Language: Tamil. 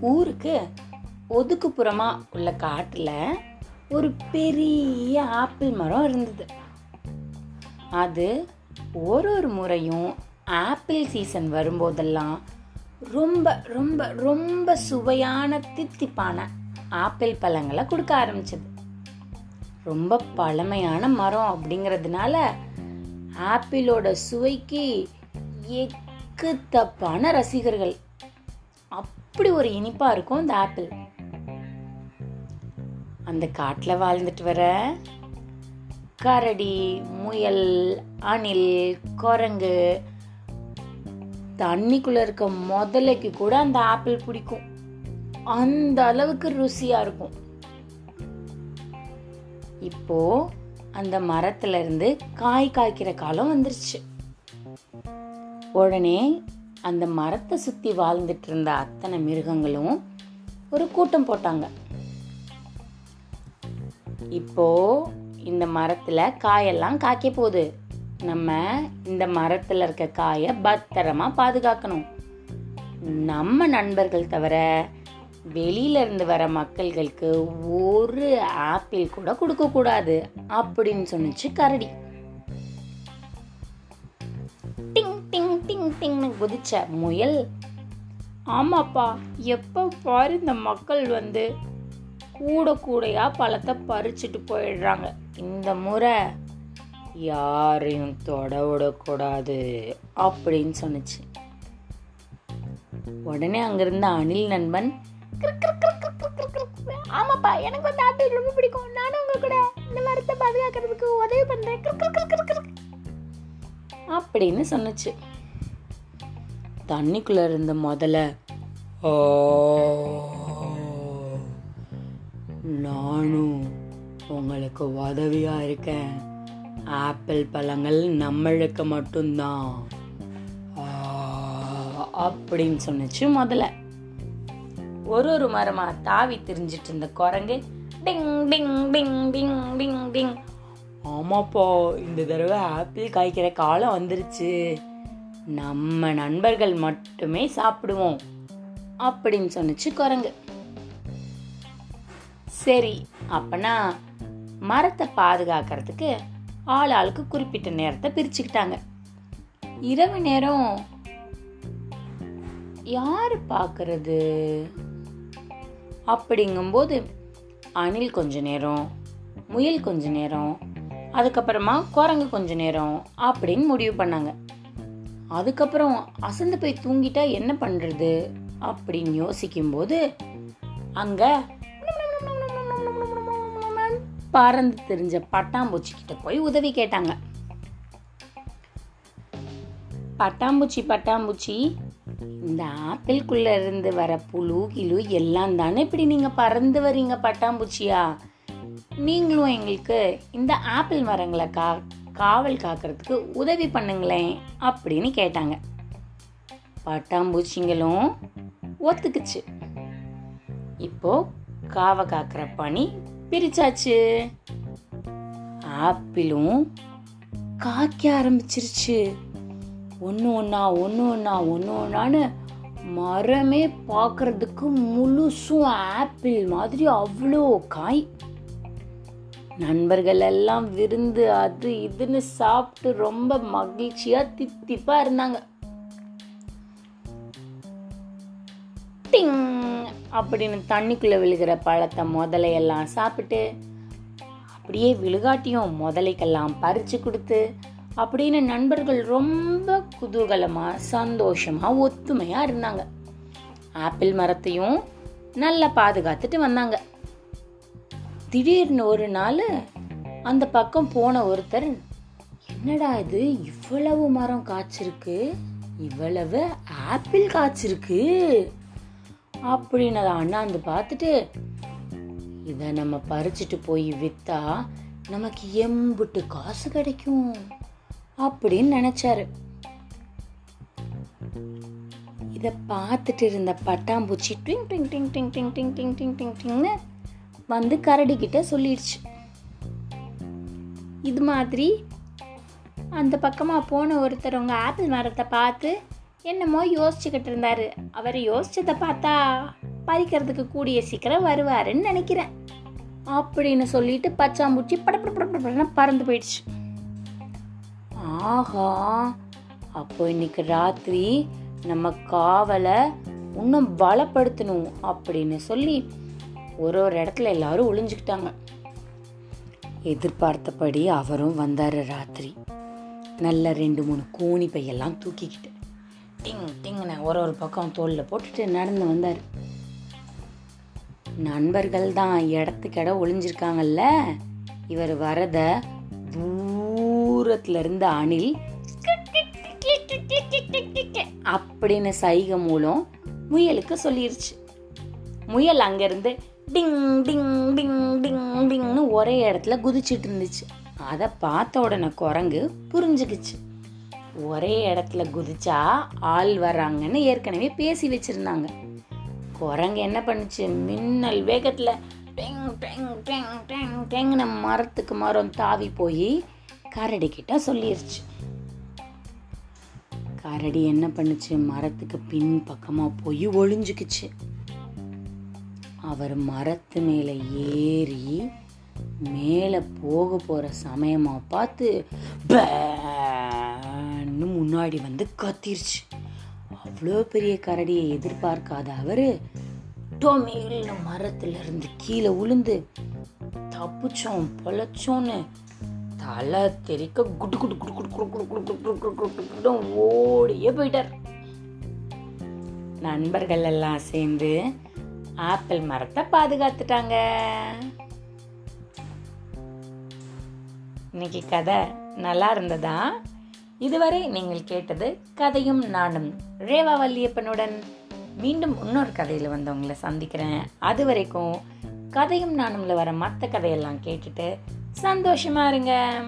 ஊருக்கு ஒதுக்குப்புறமா உள்ள காட்டுல ஒரு பெரிய ஆப்பிள் மரம் இருந்தது. அது ஒரு ஒரு முறையும் ஆப்பிள் சீசன் வரும்போதெல்லாம் ரொம்ப ரொம்ப ரொம்ப சுவையான தித்திப்பான ஆப்பிள் பழங்களை கொடுக்க ஆரம்பிச்சது. ரொம்ப பழமையான மரம் அப்படிங்கிறதுனால ஆப்பிளோட சுவைக்கு எக்கு தப்பான ரசிகர்கள். அப்படி ஒரு இனிப்பா இருக்கும் இந்த ஆப்பிள். அந்த காட்டில் வாழ்ந்துட்டு வர. கரடி முயல் அணில் குரங்கு. தண்ணிக்குள்ள இருக்க முதலைக்கு கூட அந்த ஆப்பிள் பிடிக்கும். அந்த அளவுக்கு ருசியா இருக்கும். இப்போ அந்த மரத்துல இருந்து காய் காய்க்கிற காலம் வந்துருச்சு. உடனே அந்த மரத்தை சுற்றி வாழ்ந்துட்டு இருந்த அத்தனை மிருகங்களும் ஒரு கூட்டம் போட்டாங்க. இப்போ இந்த மரத்தில் காயெல்லாம் காய்க்க போகுது. நம்ம இந்த மரத்தில் இருக்க காயை பத்திரமா பாதுகாக்கணும். நம்ம நண்பர்கள் தவிர வெளியில இருந்து வர மக்கள்களுக்கு ஒரு ஆப்பிள் கூட கொடுக்கக்கூடாது அப்படின்னு சொன்னிச்சு கரடி. டிங் டிங் டிங்னு குதிச்ச முயல் ஆமாப்பா எப்போ பாரு இந்த மக்கள் வந்து கூட கூடையா பழத்தை பறிச்சுட்டு போயிடுறாங்க. இந்த முறை யாரையும் தொட விடக்கூடாது அப்படின்னு சொன்னுச்சு. உடனே அங்கிருந்த அணில் நண்பன் ஆமாப்பா எனக்கு வந்து ஆப்பிள் ரொம்ப பிடிக்கும். நானும் உங்க கூட இந்த மரத்தை பாதுகாக்கிறதுக்கு உதவி பண்றேன். அப்படின்னு சொன்னுச்சு. தண்ணிக்குள்ள இருந்த முதல்ல ஓ நானும் உங்களுக்கு உதவியா இருக்கேன். ஆப்பிள் பழங்கள் நம்மளுக்கு மட்டும்தான். அப்படின்னு சொன்னச்சு முதல்ல ஒரு ஒரு மரமா தாவி திரிஞ்சிட்டு இருந்த குரங்கு டிங் டிங் டிங் டிங் டிங் டிங். ஆமாப்பா இந்த தடவை ஆப்பிள் காய்க்கிற காலம் வந்துருச்சு. நம்ம நண்பர்கள் மட்டுமே சாப்பிடுவோம் அப்படின்னு சொன்னிச்சு குரங்கு. சரி அப்பனா மரத்தை பாதுகாக்கிறதுக்கு ஆள் ஆளுக்கு குறிப்பிட்ட நேரத்தை பிரிச்சுக்கிட்டாங்க. இரவு நேரம் யாரு பார்க்கறது அப்படிங்கும்போது அணில் கொஞ்ச நேரம் முயல் கொஞ்ச நேரம் அதுக்கப்புறமா குரங்கு கொஞ்ச நேரம் அப்படின்னு முடிவு பண்ணாங்க. அதுக்கப்புறம் அசந்து போய் தூங்கிட்டா என்ன பண்ணுறது அப்படின்னு யோசிக்கும்போது அங்கே பறந்து தெரிஞ்ச பட்டாம்பூச்சி கிட்ட போய் உதவி கேட்டாங்க. பட்டாம்பூச்சி பட்டாம்பூச்சி இந்த ஆப்பிள்குள்ள இருந்து வர புழு கிளு எல்லாம் தானே இப்படி நீங்க பறந்து வரீங்க பட்டாம்பூச்சியா? நீங்களும் எங்களுக்கு இந்த ஆப்பிள் மரங்களை கா காவல் காக்கிறதுக்கு உதவி பண்ணுங்களேன் அப்படின்னு கேட்டாங்க. பட்டாம்பூச்சிங்களும் ஒத்துக்குச்சு. இப்போ காவல் காக்கிற பணி பிரிச்சாச்சு. ஆப்பிளும் காய்க்க ஆரம்பிச்சிருச்சு. ஒன்று ஒன்றா ஒன்று ஒன்றா ஒன்று ஒன்றான்னு மரமே பார்க்கறதுக்கு முழுசும் ஆப்பிள் மாதிரி அவ்வளோ காய். நண்பர்கள் எல்லாம் விருந்து அது இதுன்னு சாப்பிட்டு ரொம்ப மகிழ்ச்சியா தித்திப்பா இருந்தாங்க. டிங்! அப்படின்னு தண்ணிக்குள்ள விழுகிற பழத்தை முதலையெல்லாம் சாப்பிட்டு அப்படியே விழுகாட்டியும் முதலைக்கெல்லாம் பறிச்சு கொடுத்து அப்படின்னு நண்பர்கள் ரொம்ப குதூகலமா சந்தோஷமா ஒத்துமையா இருந்தாங்க. ஆப்பிள் மரத்தையும் நல்லா பாதுகாத்துட்டு வந்தாங்க. திடீர்னு ஒரு நாள் அந்த பக்கம் போன ஒருத்தர் என்னடா இது இவ்வளவு மரம் காய்ச்சிருக்கு இவ்வளவு ஆப்பிள் காய்ச்சிருக்கு அப்படின்னு அதை அண்ணாந்து பார்த்துட்டு இதை நம்ம பறிச்சுட்டு போய் விற்றா நமக்கு எம்புட்டு காசு கிடைக்கும் அப்படின்னு நினைச்சாரு. இதை பார்த்துட்டு இருந்த பட்டாம்பூச்சி ட்விங் டிங் டிங் டிங் டிங் டிங் டிங் டிங் டிங்னு வந்து கரடிக்கிட்ட சொல்லிடுச்சு. இது மாதிரி அந்த பக்கமாக போன ஒருத்தர் உங்கள் ஆப்பிள் மரத்தை பார்த்து என்னமோ யோசிச்சுக்கிட்டு இருந்தார். அவர் யோசிச்சதை பார்த்தா பறிக்கிறதுக்கு கூடிய சீக்கிரம் வருவாருன்னு நினைக்கிறேன். அப்படின்னு சொல்லிட்டு பச்சாம்பூச்சி படப்படப்படப்படன்னு பறந்து போயிடுச்சு. ஆஹா அப்போ இன்னைக்கு ராத்திரி நம்ம காவலை இன்னும் பலப்படுத்தணும் அப்படின்னு சொல்லி ஒரு ஒரு இடத்துல எல்லாரும் ஒளிஞ்சுக்கிட்டாங்க. எதிர்பார்த்தபடி அவரும் வந்தார் ராத்திரி. நல்ல ரெண்டு மூணு கோணி பையெல்லாம் தூக்கிக்கிட்டு. டிங் டிங்னு ஒரு ஒரு பக்கம் தோளில் போட்டுட்டு நடந்து வந்தார். நண்பர்கள் தான் இடத்துக்கிட ஒளிஞ்சிருக்காங்கல்ல? இவர் வரத தூரத்துல இருந்த அணில் அப்படின்னு சைகை மூலம் முயலுக்கு சொல்லிருச்சு. முயல் அங்கிருந்து டிங் டிங் டிங் டிங் டிங்னு ஒரே இடத்துல குதிச்சிட்டு இருந்துச்சு. அதை பார்த்த உடனே குரங்கு புரிஞ்சுக்குச்சு. ஒரே இடத்துல குதிச்சா ஆள் வர்றாங்கன்னு ஏற்கனவே பேசி வச்சிருந்தாங்க. குரங்கு என்ன பண்ணுச்சு? மின்னல் வேகத்தில் டெங் டெங் டெங் டெங் டெங்னு மரத்துக்கு மரம் தாவி போய் கரடிக்கிட்ட சொல்லிருச்சு. கரடி என்ன பண்ணுச்சு? மரத்துக்கு பின் பக்கமாக போய் ஒளிஞ்சுக்குச்சு. அவர் மரத்து மேலே ஏறி மேலே போக போகிற சமயமா பார்த்து பேன்னு முன்னாடி வந்து கத்திருச்சு அவ்வளோ பெரிய கரடியை எதிர்பார்க்காத அவர் டொமேல்னு மரத்துலேருந்து கீழே உளுந்து தப்பிச்சோம் பொழைச்சோன்னு தலை தெறிக்க குடு குடு குடு குடு குடு குடு குடு குடு குடு குடு குடு குடு ஓடியே போயிட்டார் நண்பர்கள் எல்லாம் சேர்ந்து ஆப்பிள் மரத்தை பாதுகாத்துட்டாங்க. இன்னைக்கு கதை நல்லா இருந்ததா? இதுவரை நீங்கள் கேட்டது கதையும் நானும் ரேவா வல்லியப்பனுடன் மீண்டும் இன்னொரு கதையில் வந்து உங்களை சந்திக்கிறேன். அது வரைக்கும் கதையும் நானும்ல வர மற்ற கதையெல்லாம் கேட்டுட்டு சந்தோஷமா இருங்க.